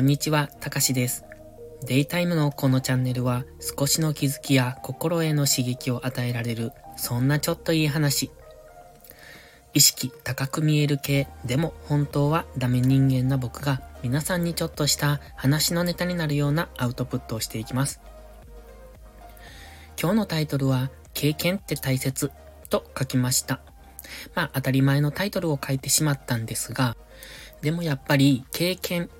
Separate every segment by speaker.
Speaker 1: こんにちは、たかしです。デイタイムのこのチャンネルは少しの気づきや心への刺激を与えられる、そんなちょっといい話。意識高く見える系、でも本当はダメ人間な僕が皆さんにちょっとした話のネタになるようなアウトプットをしていきます。今日のタイトルは、経験って大切と書きました。まあ当たり前のタイトルを書いてしまったんですが、でもやっぱり経験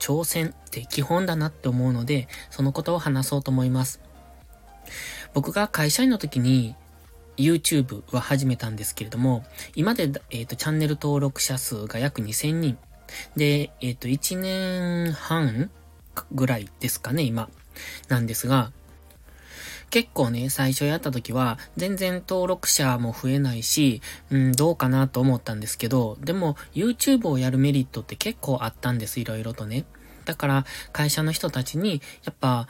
Speaker 1: 挑戦って基本だなって思うので、そのことを話そうと思います。僕が会社員の時に YouTube は始めたんですけれども、今で、えっ、ー、と、チャンネル登録者数が約2000人。で、えっ、ー、と、1年半ぐらいですかね、今。なんですが、結構ね、最初やった時は、全然登録者も増えないし、うん、どうかなと思ったんですけど、でも、YouTube をやるメリットって結構あったんです、いろいろとね。だから、会社の人たちに、やっぱ、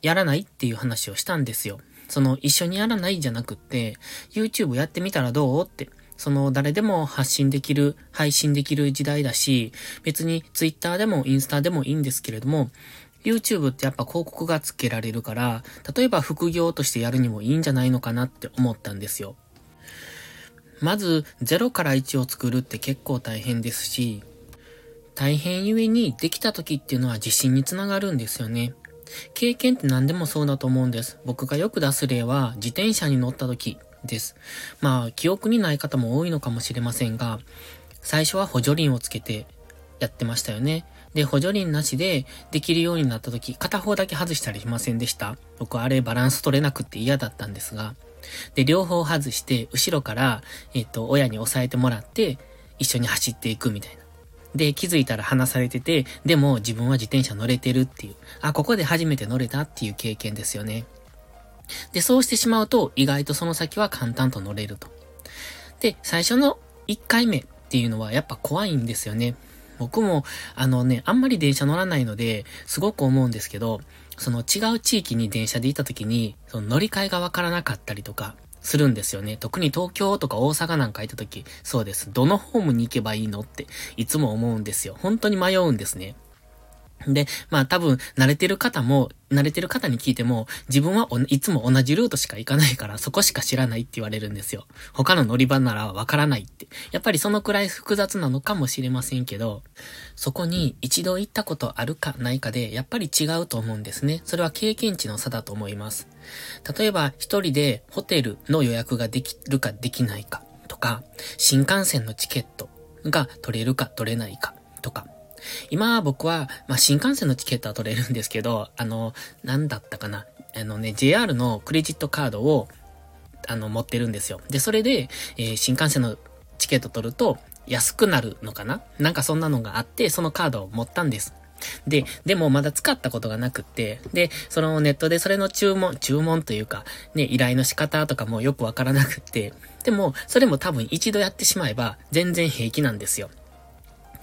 Speaker 1: やらないっていう話をしたんですよ。その、一緒にやらないじゃなくって、YouTube やってみたらどうって。その、誰でも発信できる、配信できる時代だし、別に Twitter でもインスタでもいいんですけれども、YouTube ってやっぱ広告がつけられるから、例えば副業としてやるにもいいんじゃないのかなって思ったんですよ。まず、0から1を作るって結構大変ですし、大変ゆえにできた時っていうのは自信につながるんですよね。経験って何でもそうだと思うんです。僕がよく出す例は自転車に乗った時です。まあ、記憶にない方も多いのかもしれませんが、最初は補助輪をつけてやってましたよね。で、補助輪なしでできるようになった時、片方だけ外したりしませんでした僕あれバランス取れなくて嫌だったんですが。で、両方外して、後ろから、えっ、と、親に押さえてもらって、一緒に走っていくみたいな。で、気づいたら離されてて、でも自分は自転車乗れてるっていう。あ、ここで初めて乗れたっていう経験ですよね。で、そうしてしまうと、意外とその先は簡単と乗れると。で、最初の1回目っていうのはやっぱ怖いんですよね。僕も、あのね、あんまり電車乗らないので、すごく思うんですけど、その違う地域に電車で行った時に、その乗り換えがわからなかったりとか、するんですよね。特に東京とか大阪なんか行った時、そうです。どのホームに行けばいいのって、いつも思うんですよ。本当に迷うんですね。で、まあ多分、慣れてる方も、慣れてる方に聞いても、自分はいつも同じルートしか行かないから、そこしか知らないって言われるんですよ。他の乗り場ならわからないって。やっぱりそのくらい複雑なのかもしれませんけど、そこに一度行ったことあるかないかで、やっぱり違うと思うんですね。それは経験値の差だと思います。例えば、一人でホテルの予約ができるかできないかとか、新幹線のチケットが取れるか取れないかとか、今僕は、まあ、新幹線のチケットは取れるんですけど、あの、なんだったかな。あのね、JR のクレジットカードを、あの、持ってるんですよ。で、それで、えー、新幹線のチケット取ると、安くなるのかななんかそんなのがあって、そのカードを持ったんです。で、でもまだ使ったことがなくって、で、そのネットでそれの注文、注文というか、ね、依頼の仕方とかもよくわからなくって、でも、それも多分一度やってしまえば全然平気なんですよ。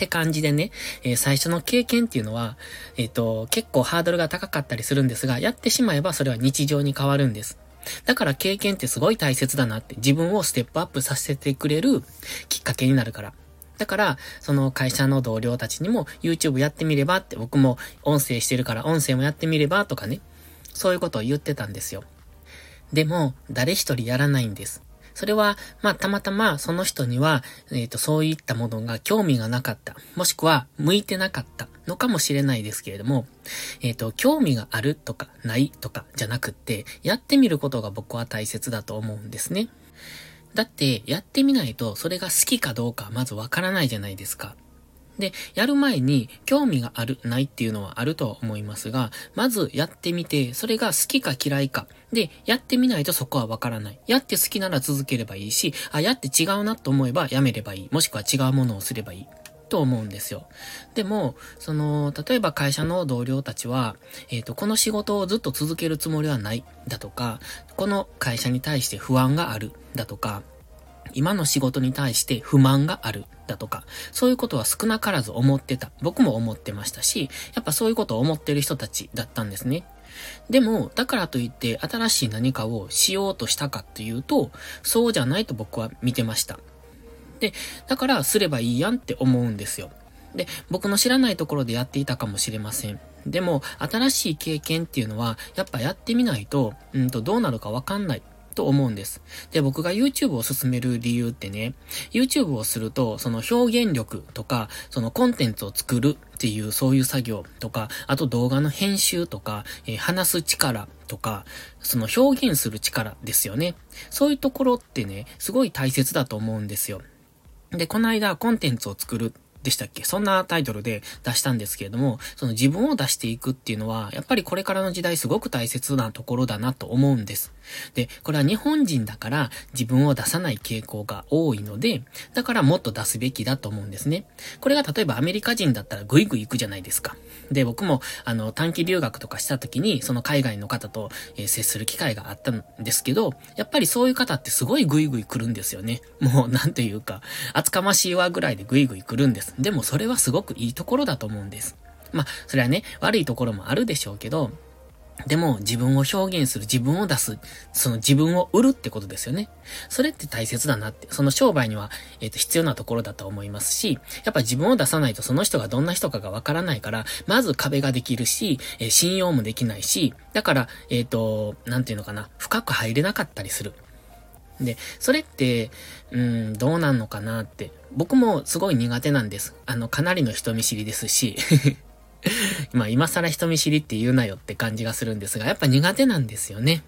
Speaker 1: って感じでね、えー、最初の経験っていうのは、えっ、ー、と、結構ハードルが高かったりするんですが、やってしまえばそれは日常に変わるんです。だから経験ってすごい大切だなって、自分をステップアップさせてくれるきっかけになるから。だから、その会社の同僚たちにも YouTube やってみればって、僕も音声してるから音声もやってみればとかね、そういうことを言ってたんですよ。でも、誰一人やらないんです。それは、まあ、たまたまその人には、えっ、ー、と、そういったものが興味がなかった。もしくは、向いてなかったのかもしれないですけれども、えっ、ー、と、興味があるとか、ないとか、じゃなくって、やってみることが僕は大切だと思うんですね。だって、やってみないと、それが好きかどうか、まずわからないじゃないですか。で、やる前に興味がある、ないっていうのはあると思いますが、まずやってみて、それが好きか嫌いか。で、やってみないとそこはわからない。やって好きなら続ければいいし、あ、やって違うなと思えばやめればいい。もしくは違うものをすればいい。と思うんですよ。でも、その、例えば会社の同僚たちは、えっ、ー、と、この仕事をずっと続けるつもりはない、だとか、この会社に対して不安がある、だとか、今の仕事に対して不満があるだとか、そういうことは少なからず思ってた。僕も思ってましたし、やっぱそういうことを思ってる人たちだったんですね。でも、だからといって新しい何かをしようとしたかっていうと、そうじゃないと僕は見てました。で、だからすればいいやんって思うんですよ。で、僕の知らないところでやっていたかもしれません。でも、新しい経験っていうのは、やっぱやってみないと、うんと、どうなるかわかんない。と思うんです。で、僕が YouTube を進める理由ってね、YouTube をすると、その表現力とか、そのコンテンツを作るっていう、そういう作業とか、あと動画の編集とか、えー、話す力とか、その表現する力ですよね。そういうところってね、すごい大切だと思うんですよ。で、この間コンテンツを作るでしたっけ？そんなタイトルで出したんですけれども、その自分を出していくっていうのは、やっぱりこれからの時代すごく大切なところだなと思うんです。で、これは日本人だから自分を出さない傾向が多いので、だからもっと出すべきだと思うんですね。これが例えばアメリカ人だったらグイグイ行くじゃないですか。で、僕もあの短期留学とかした時に、その海外の方と、えー、接する機会があったんですけど、やっぱりそういう方ってすごいグイグイ来るんですよね。もうなんというか、厚かましいわぐらいでグイグイ来るんです。。でもそれはすごくいいところだと思うんです。まあ、それはね、悪いところもあるでしょうけど、でも自分を表現する、自分を出す、その自分を売るってことですよね。それって大切だなって、その商売には、えっ、ー、と、必要なところだと思いますし、やっぱ自分を出さないとその人がどんな人かがわからないから、まず壁ができるし、えー、信用もできないし、だから、えっ、ー、と、なんていうのかな、深く入れなかったりする。で、それって、うん、どうなんのかなって。僕もすごい苦手なんです。あの、かなりの人見知りですし。まあ、今更人見知りって言うなよって感じがするんですが、やっぱ苦手なんですよね。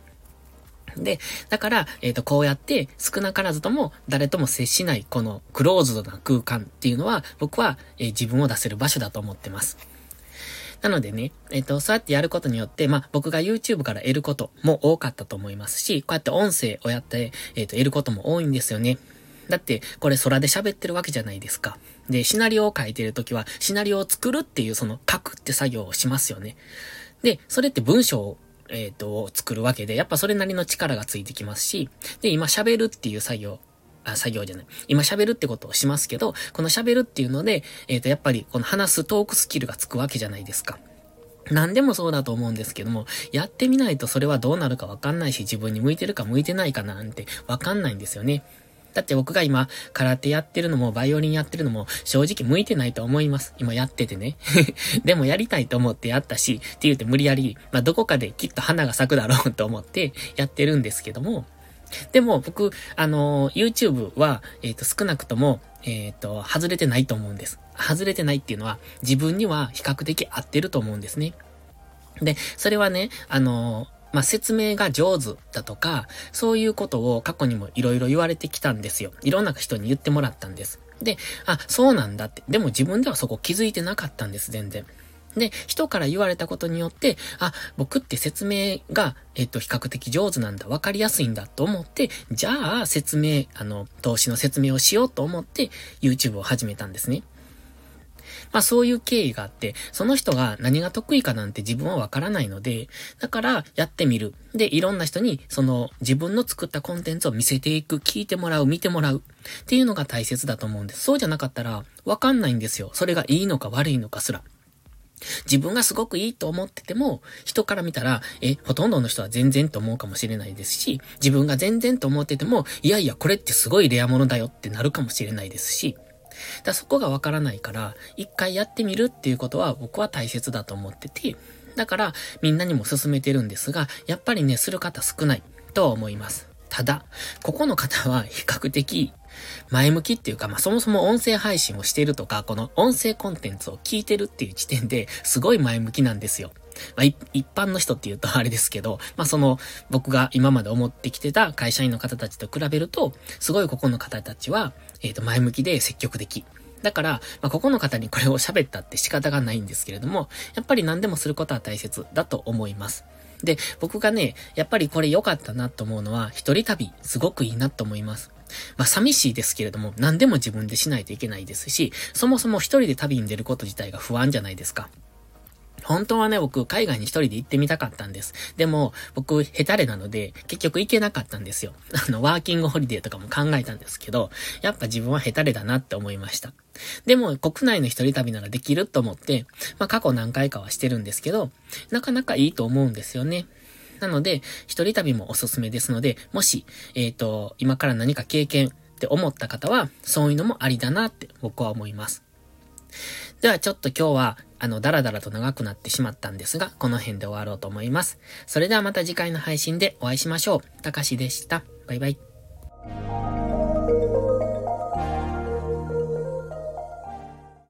Speaker 1: で、だから、えっ、ー、と、こうやって少なからずとも誰とも接しないこのクローズドな空間っていうのは、僕は、えー、自分を出せる場所だと思ってます。なのでね、えっ、と、そうやってやることによって、まあ、僕が YouTube から得ることも多かったと思いますし、こうやって音声をやって、えっ、と、得ることも多いんですよね。だって、これ空で喋ってるわけじゃないですか。で、シナリオを書いてるときは、シナリオを作るっていうその書くって作業をしますよね。で、それって文章をえっ、ー、と、作るわけで、やっぱそれなりの力がついてきますし、で、今喋るっていう作業あ、作業じゃない。今喋るってことをしますけど、この喋るっていうので、えっ、ー、と、やっぱりこの話すトークスキルがつくわけじゃないですか。何でもそうだと思うんですけども、やってみないとそれはどうなるかわかんないし、自分に向いてるか向いてないかなんてわかんないんですよね。だって僕が今、空手やってるのも、バイオリンやってるのも、正直向いてないと思います。今やっててね。でもやりたいと思ってやったし、って言うて無理やり、まあ、どこかできっと花が咲くだろうと思ってやってるんですけども、でも僕、あの、YouTube は、えっ、ー、と、少なくとも、えっ、ー、と、外れてないと思うんです。外れてないっていうのは、自分には比較的合ってると思うんですね。で、それはね、あの、まあ、説明が上手だとか、そういうことを過去にも色々言われてきたんですよ。いろんな人に言ってもらったんです。で、あ、そうなんだって。でも自分ではそこ気づいてなかったんです、全然。で、人から言われたことによって、あ、僕って説明が、えっと、比較的上手なんだ、わかりやすいんだと思って、じゃあ、説明、あの、投資の説明をしようと思って、YouTube を始めたんですね。まあそういう経緯があって、その人が何が得意かなんて自分はわからないので、だからやってみる。で、いろんな人にその自分の作ったコンテンツを見せていく、聞いてもらう、見てもらうっていうのが大切だと思うんです。そうじゃなかったらわかんないんですよ。それがいいのか悪いのかすら。自分がすごくいいと思ってても、人から見たら、え、ほとんどの人は全然と思うかもしれないですし、自分が全然と思ってても、いやいや、これってすごいレアものだよってなるかもしれないですし、だそこがわからないから、一回やってみるっていうことは僕は大切だと思ってて、だからみんなにも勧めてるんですが、やっぱりね、する方少ないとは思います。ただ、ここの方は比較的前向きっていうか、まあ、そもそも音声配信をしてるとか、この音声コンテンツを聞いてるっていう時点ですごい前向きなんですよ。まあ、一般の人って言うとあれですけど、まあ、その、僕が今まで思ってきてた会社員の方たちと比べると、すごいここの方たちは、えっ、ー、と、前向きで積極的。だから、まあ、ここの方にこれを喋ったって仕方がないんですけれども、やっぱり何でもすることは大切だと思います。で、僕がね、やっぱりこれ良かったなと思うのは、一人旅、すごくいいなと思います。まあ寂しいですけれども、何でも自分でしないといけないですし、そもそも一人で旅に出ること自体が不安じゃないですか。本当はね、僕、海外に一人で行ってみたかったんです。でも、僕、ヘタレなので、結局行けなかったんですよ。あの、ワーキングホリデーとかも考えたんですけど、やっぱ自分はヘタレだなって思いました。でも、国内の一人旅ならできると思って、まあ、過去何回かはしてるんですけど、なかなかいいと思うんですよね。なので、一人旅もおすすめですので、もし、えっ、ー、と、今から何か経験って思った方は、そういうのもありだなって僕は思います。ではちょっと今日は、あの、だらだらと長くなってしまったんですが、この辺で終わろうと思います。それではまた次回の配信でお会いしましょう。たかしでした。バイバイ。